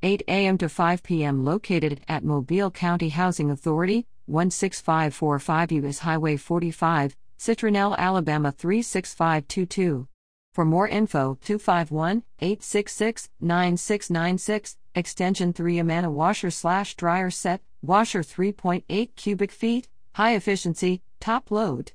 8 a.m. to 5 p.m. located at Mobile County Housing Authority, 16545 U.S. Highway 45, Citronelle, Alabama 36522. For more info, 251 866 9696, extension 3 Amana washer slash dryer set, washer 3.8 cubic feet, high efficiency, top load.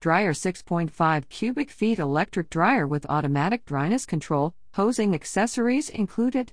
Dryer 6.5 cubic feet electric dryer with automatic dryness control, hosing accessories included.